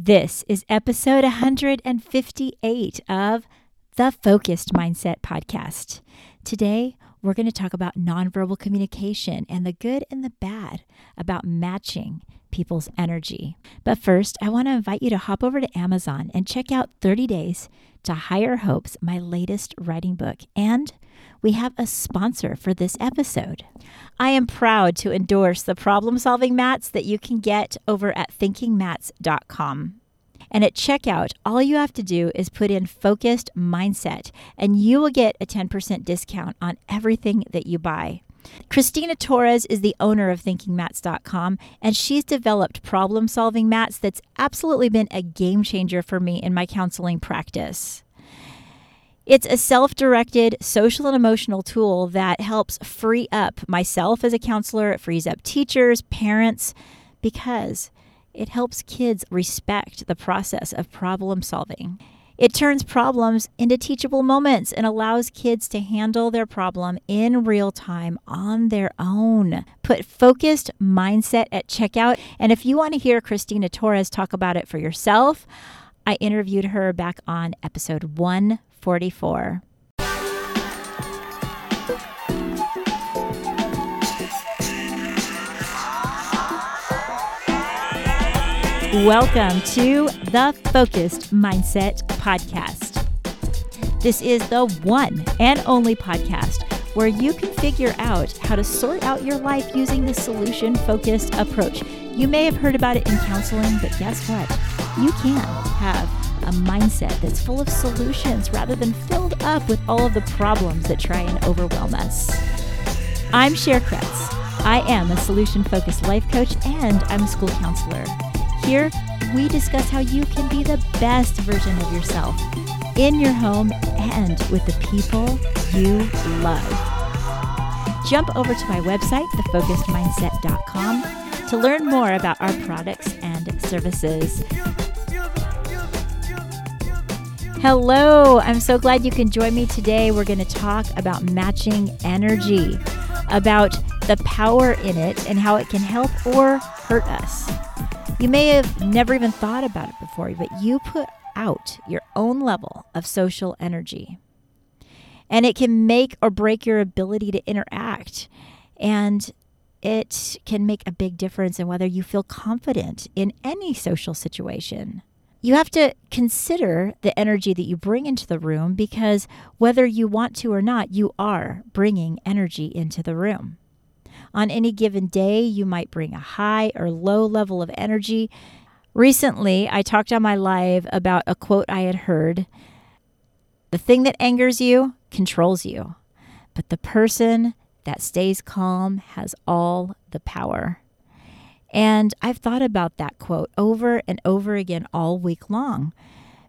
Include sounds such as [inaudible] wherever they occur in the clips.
This is episode 158 of the Focused Mindset Podcast. Today, we're going to talk about nonverbal communication and the good and the bad about matching people's energy. But first, I want to invite you to hop over to Amazon and check out 30 Days to Higher Hopes, my latest writing book. And we have a sponsor for this episode. I am proud to endorse the problem solving mats that you can get over at thinkingmats.com. And at checkout, all you have to do is put in focused mindset, and you will get a 10% discount on everything that you buy. Christina Torres is the owner of thinkingmats.com, and she's developed problem solving mats that's absolutely been a game changer for me in my counseling practice. It's a self directed social and emotional tool that helps free up myself as a counselor. It frees up teachers, parents, because it helps kids respect the process of problem solving. It turns problems into teachable moments and allows kids to handle their problem in real time on their own. Put focused mindset at checkout. And if you want to hear Christina Torres talk about it for yourself, I interviewed her back on episode 144. Welcome to the Focused Mindset Podcast. This is the one and only podcast where you can figure out how to sort out your life using the solution focused approach. You may have heard about it in counseling, but guess what? You can have a mindset that's full of solutions rather than filled up with all of the problems that try and overwhelm us. I'm Cher Kretz. I am a solution focused life coach and I'm a school counselor. Here, we discuss how you can be the best version of yourself in your home and with the people you love. Jump over to my website, thefocusedmindset.com, to learn more about our products and services. Hello, I'm so glad you can join me today. We're going to talk about matching energy, about the power in it, and how it can help or hurt us. You may have never even thought about it before, but you put out your own level of social energy. And it can make or break your ability to interact. And it can make a big difference in whether you feel confident in any social situation. You have to consider the energy that you bring into the room because whether you want to or not, you are bringing energy into the room. On any given day, you might bring a high or low level of energy. Recently, I talked on my live about a quote I had heard The thing that angers you controls you, but the person that stays calm has all the power. And I've thought about that quote over and over again all week long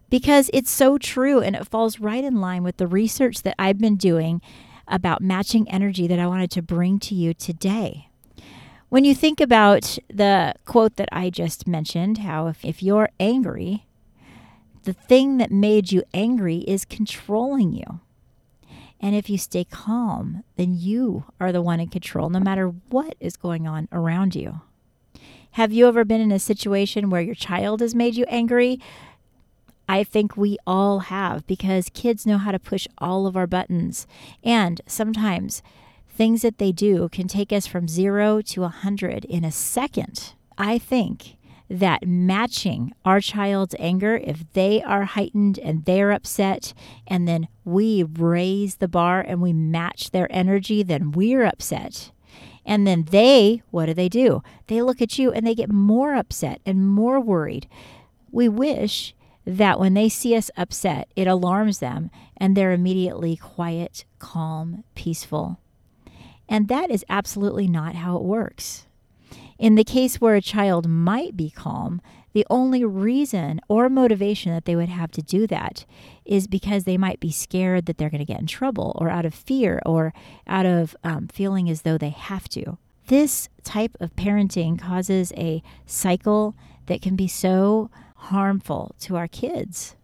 because it's so true and it falls right in line with the research that I've been doing about matching energy that I wanted to bring to you today. When you think about the quote that I just mentioned, how if, if you're angry, the thing that made you angry is controlling you. And if you stay calm, then you are the one in control, no matter what is going on around you. Have you ever been in a situation where your child has made you angry? I think we all have because kids know how to push all of our buttons. And sometimes things that they do can take us from zero to a 100 in a second. I think that matching our child's anger, if they are heightened and they're upset, and then we raise the bar and we match their energy, then we're upset. And then they, what do they do? They look at you and they get more upset and more worried. We wish that when they see us upset, it alarms them and they're immediately quiet, calm, peaceful. And that is absolutely not how it works. In the case where a child might be calm, the only reason or motivation that they would have to do that is because they might be scared that they're going to get in trouble or out of fear or out of um, feeling as though they have to. This type of parenting causes a cycle that can be so harmful to our kids.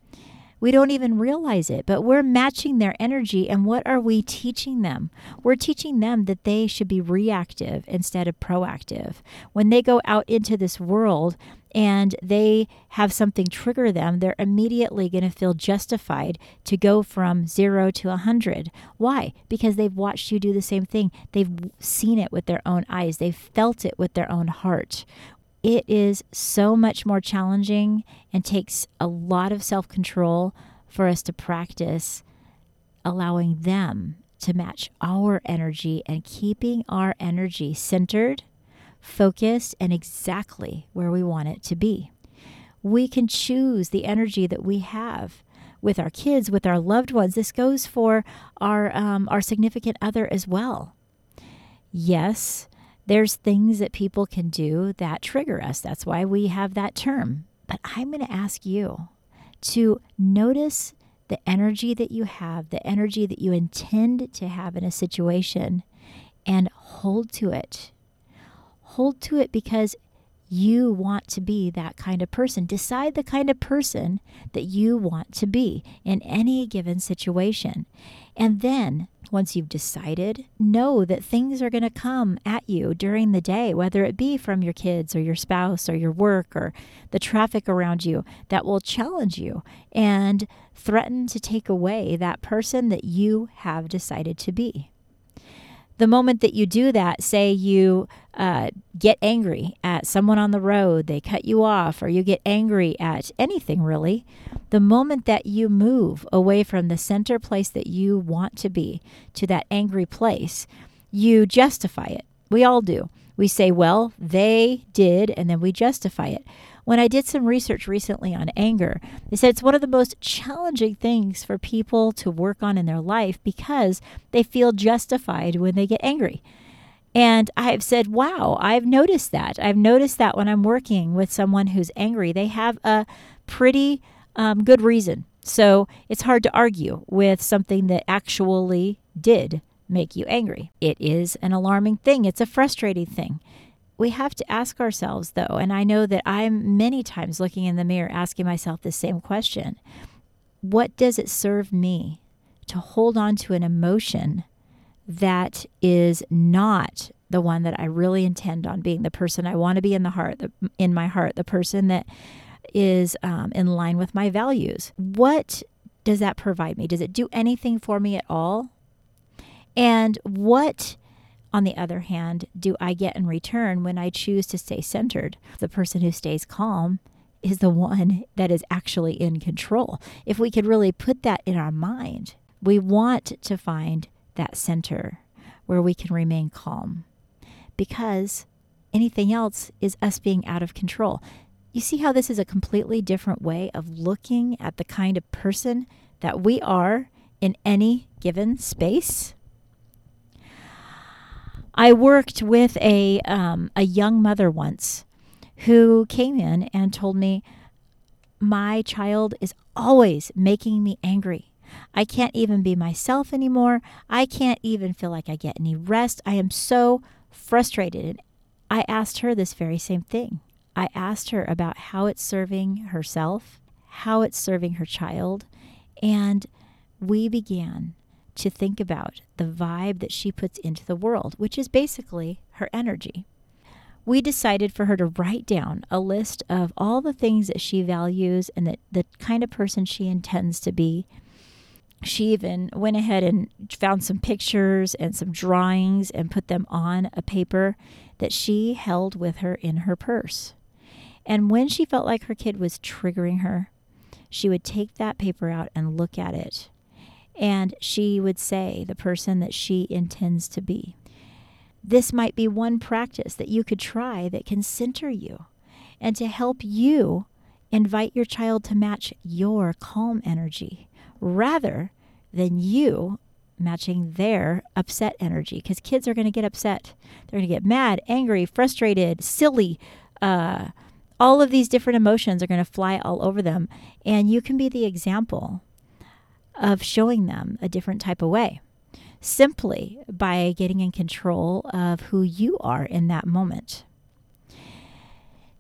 We don't even realize it, but we're matching their energy. And what are we teaching them? We're teaching them that they should be reactive instead of proactive. When they go out into this world and they have something trigger them, they're immediately going to feel justified to go from zero to a 100. Why? Because they've watched you do the same thing. They've seen it with their own eyes, they've felt it with their own heart it is so much more challenging and takes a lot of self control for us to practice allowing them to match our energy and keeping our energy centered, focused, and exactly where we want it to be. We can choose the energy that we have with our kids, with our loved ones. This goes for our um, our significant other as well. Yes, there's things that people can do that trigger us. That's why we have that term. But I'm going to ask you to notice the energy that you have, the energy that you intend to have in a situation, and hold to it. Hold to it because you want to be that kind of person. Decide the kind of person that you want to be in any given situation. And then, once you've decided, know that things are going to come at you during the day, whether it be from your kids or your spouse or your work or the traffic around you, that will challenge you and threaten to take away that person that you have decided to be the moment that you do that, say you uh, get angry at someone on the road, they cut you off, or you get angry at anything really, the moment that you move away from the center place that you want to be to that angry place, you justify it. We all do. We say, well, they did, and then we justify it. When I did some research recently on anger, they said it's one of the most challenging things for people to work on in their life because they feel justified when they get angry. And I've said, wow, I've noticed that. I've noticed that when I'm working with someone who's angry, they have a pretty um, good reason. So it's hard to argue with something that actually did make you angry. It is an alarming thing, it's a frustrating thing we have to ask ourselves, though, and I know that I'm many times looking in the mirror asking myself the same question What does it serve me to hold on to an emotion that is not the one that I really intend on being, the person I want to be in the heart, the, in my heart, the person that is um, in line with my values? What does that provide me? Does it do anything for me at all? And what on the other hand, do I get in return when I choose to stay centered? The person who stays calm is the one that is actually in control. If we could really put that in our mind, we want to find that center where we can remain calm because anything else is us being out of control. You see how this is a completely different way of looking at the kind of person that we are in any given space? I worked with a um, a young mother once who came in and told me my child is always making me angry. I can't even be myself anymore. I can't even feel like I get any rest. I am so frustrated. And I asked her this very same thing. I asked her about how it's serving herself, how it's serving her child, and we began to think about the vibe that she puts into the world, which is basically her energy. We decided for her to write down a list of all the things that she values and that the kind of person she intends to be. She even went ahead and found some pictures and some drawings and put them on a paper that she held with her in her purse. And when she felt like her kid was triggering her, she would take that paper out and look at it and she would say the person that she intends to be. This might be one practice that you could try that can center you and to help you invite your child to match your calm energy rather than you matching their upset energy because kids are going to get upset. They're going to get mad, angry, frustrated, silly. Uh, all of these different emotions are going to fly all over them. And you can be the example of showing them a different type of way simply by getting in control of who you are in that moment.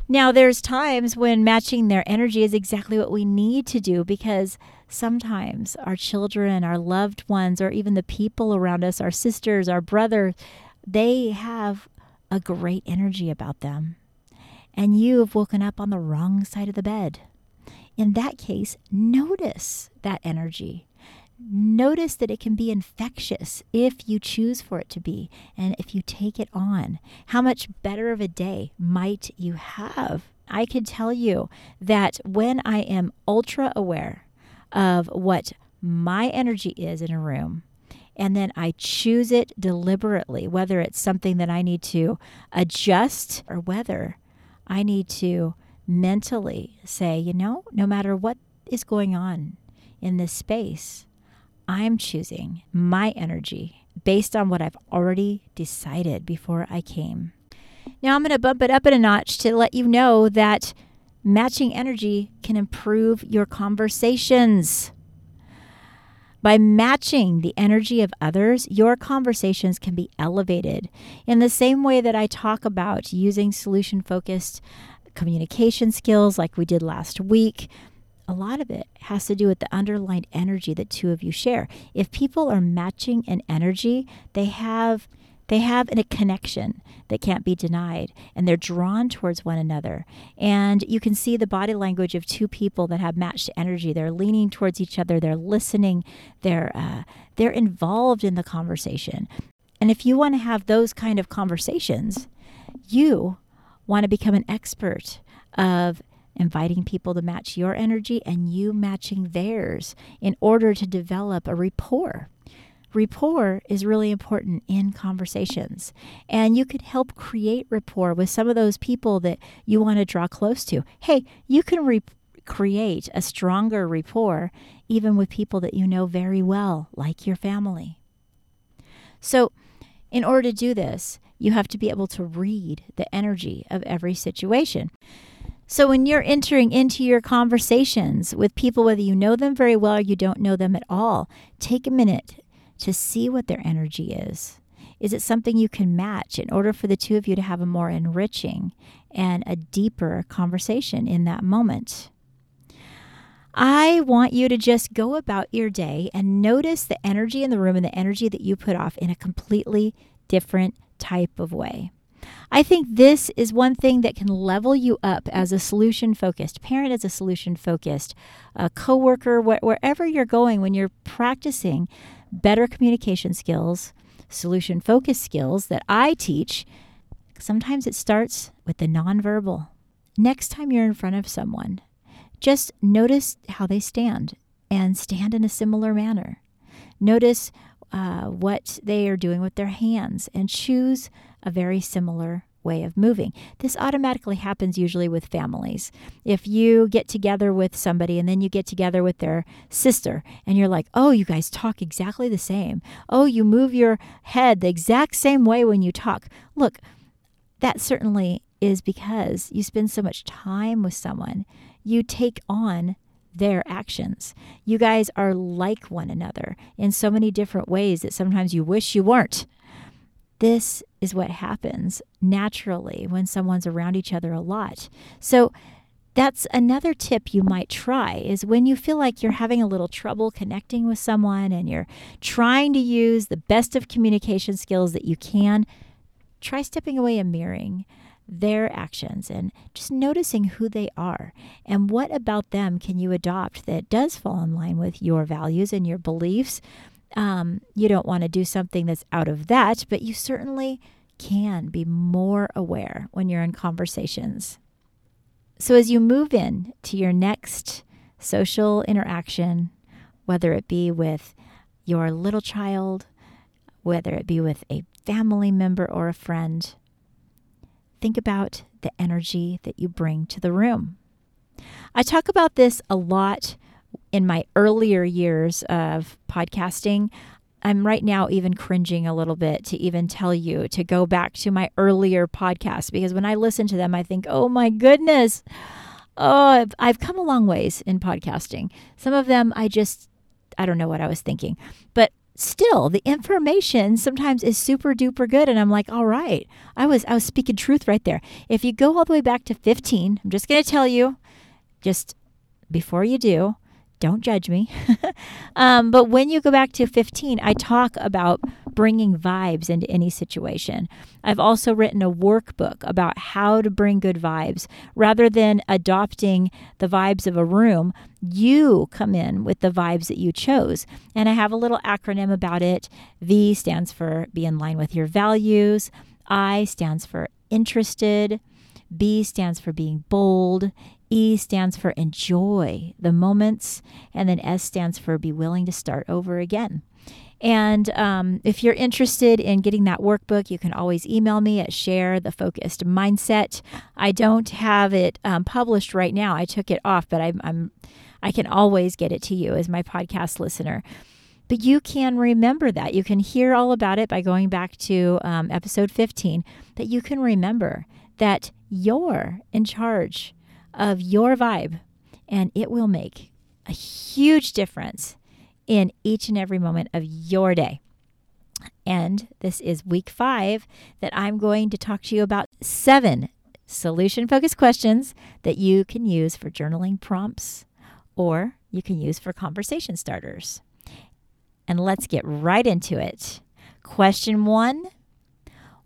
Now, there's times when matching their energy is exactly what we need to do because sometimes our children, our loved ones, or even the people around us, our sisters, our brothers, they have a great energy about them. And you have woken up on the wrong side of the bed. In that case, notice that energy. Notice that it can be infectious if you choose for it to be and if you take it on. How much better of a day might you have? I can tell you that when I am ultra aware of what my energy is in a room, and then I choose it deliberately, whether it's something that I need to adjust or whether I need to mentally say, you know, no matter what is going on in this space, I'm choosing my energy based on what I've already decided before I came. Now I'm going to bump it up in a notch to let you know that matching energy can improve your conversations. By matching the energy of others, your conversations can be elevated. In the same way that I talk about using solution focused communication skills, like we did last week, a lot of it has to do with the underlying energy that two of you share. If people are matching an energy, they have they have a connection that can't be denied, and they're drawn towards one another. And you can see the body language of two people that have matched energy. They're leaning towards each other. They're listening. They're uh, they're involved in the conversation. And if you want to have those kind of conversations, you want to become an expert of inviting people to match your energy and you matching theirs in order to develop a rapport rapport is really important in conversations. And you could help create rapport with some of those people that you want to draw close to. Hey, you can re- create a stronger rapport even with people that you know very well, like your family. So, in order to do this, you have to be able to read the energy of every situation. So, when you're entering into your conversations with people, whether you know them very well or you don't know them at all, take a minute to see what their energy is. Is it something you can match in order for the two of you to have a more enriching and a deeper conversation in that moment? I want you to just go about your day and notice the energy in the room and the energy that you put off in a completely different type of way. I think this is one thing that can level you up as a solution focused parent, as a solution focused uh, coworker, wh- wherever you're going when you're practicing better communication skills, solution focused skills that I teach, sometimes it starts with the nonverbal. Next time you're in front of someone, just notice how they stand and stand in a similar manner. Notice uh, what they are doing with their hands and choose a very similar way of moving. This automatically happens usually with families. If you get together with somebody and then you get together with their sister and you're like, oh, you guys talk exactly the same. Oh, you move your head the exact same way when you talk. Look, that certainly is because you spend so much time with someone, you take on their actions. You guys are like one another in so many different ways that sometimes you wish you weren't. This is what happens naturally when someone's around each other a lot. So that's another tip you might try is when you feel like you're having a little trouble connecting with someone and you're trying to use the best of communication skills that you can, try stepping away and mirroring their actions and just noticing who they are and what about them can you adopt that does fall in line with your values and your beliefs um, you don't want to do something that's out of that, but you certainly can be more aware when you're in conversations. So, as you move in to your next social interaction, whether it be with your little child, whether it be with a family member or a friend, think about the energy that you bring to the room. I talk about this a lot in my earlier years of podcasting. I'm right now even cringing a little bit to even tell you to go back to my earlier podcasts because when I listen to them, I think, oh my goodness, oh, I've, come a long ways in podcasting. Some of them I just, I don't know what I was thinking. But still the information sometimes is super duper good and i'm like all right i was i was speaking truth right there if you go all the way back to 15 i'm just going to tell you just before you do don't judge me. [laughs] um, but when you go back to 15, I talk about bringing vibes into any situation. I've also written a workbook about how to bring good vibes. Rather than adopting the vibes of a room, you come in with the vibes that you chose. And I have a little acronym about it. V stands for be in line with your values, I stands for interested. B stands for being bold. E stands for enjoy the moments, and then S stands for be willing to start over again. And um, if you're interested in getting that workbook, you can always email me at Cher the focused mindset. I don't have it um, published right now. I took it off, but I'm, I'm I can always get it to you as my podcast listener. But you can remember that. You can hear all about it by going back to um, episode 15. That you can remember that you're in charge of your vibe, and it will make a huge difference in each and every moment of your day. And this is week five that I'm going to talk to you about seven solution focused questions that you can use for journaling prompts or you can use for conversation starters. And let's get right into it. Question one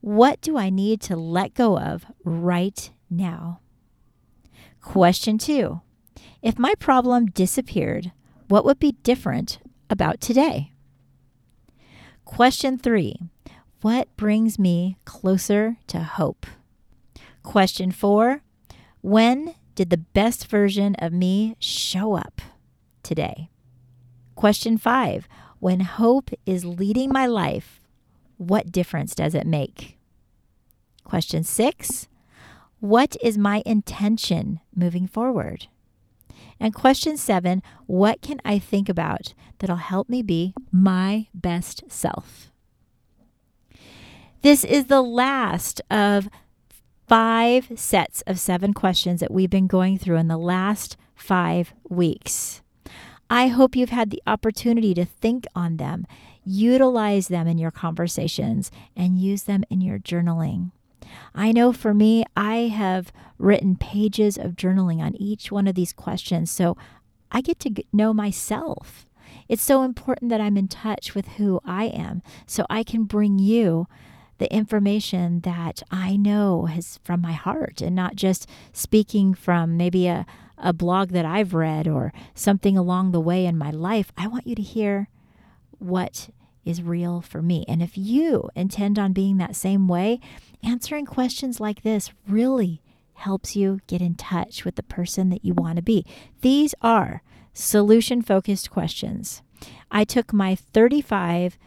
What do I need to let go of right now? Question two If my problem disappeared, what would be different about today? Question three What brings me closer to hope? Question four When did the best version of me show up today? Question five When hope is leading my life, what difference does it make? Question six what is my intention moving forward? And question seven What can I think about that'll help me be my best self? This is the last of five sets of seven questions that we've been going through in the last five weeks. I hope you've had the opportunity to think on them, utilize them in your conversations, and use them in your journaling. I know for me, I have written pages of journaling on each one of these questions. So I get to know myself. It's so important that I'm in touch with who I am so I can bring you the information that I know is from my heart and not just speaking from maybe a, a blog that I've read or something along the way in my life. I want you to hear what is real for me. And if you intend on being that same way, answering questions like this really helps you get in touch with the person that you want to be. These are solution focused questions. I took my 35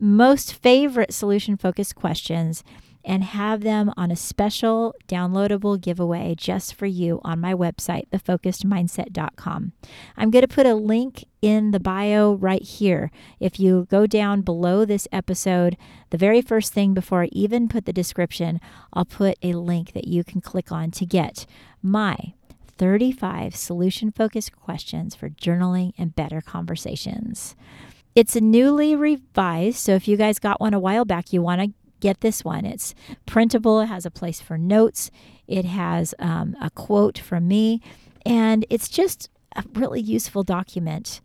most favorite solution focused questions and have them on a special downloadable giveaway just for you on my website, thefocusedmindset.com. I'm going to put a link in the bio right here. If you go down below this episode, the very first thing before I even put the description, I'll put a link that you can click on to get my 35 solution focused questions for journaling and better conversations. It's a newly revised, so if you guys got one a while back, you want to get this one. It's printable, it has a place for notes, it has um, a quote from me, and it's just a really useful document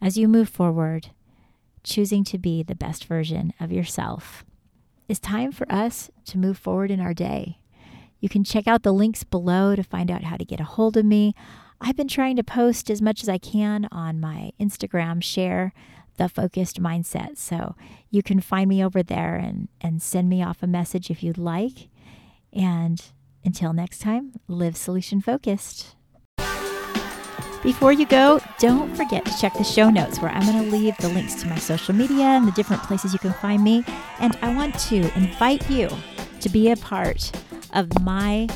as you move forward, choosing to be the best version of yourself. It's time for us to move forward in our day. You can check out the links below to find out how to get a hold of me. I've been trying to post as much as I can on my Instagram Cher the focused mindset. So you can find me over there and, and send me off a message if you'd like. And until next time, live solution focused. Before you go, don't forget to check the show notes where I'm going to leave the links to my social media and the different places you can find me. And I want to invite you to be a part of my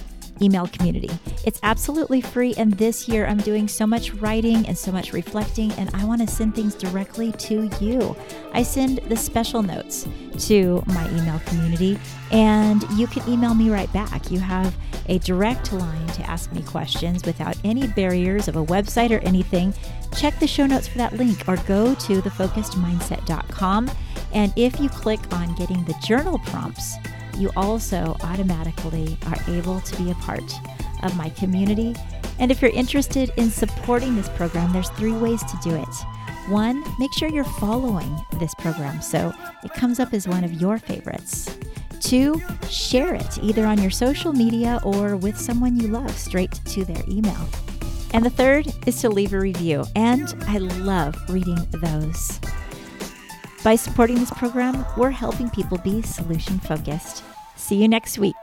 email community. It's absolutely free, and this year I'm doing so much writing and so much reflecting, and I want to send things directly to you. I send the special notes to my email community, and you can email me right back. You have a direct line to ask me questions without any barriers of a website or anything. Check the show notes for that link or go to thefocusedmindset.com. And if you click on getting the journal prompts, you also automatically are able to be a part of my community. And if you're interested in supporting this program, there's three ways to do it. One, make sure you're following this program so it comes up as one of your favorites. Two, share it either on your social media or with someone you love straight to their email. And the third is to leave a review, and I love reading those. By supporting this program, we're helping people be solution focused. See you next week.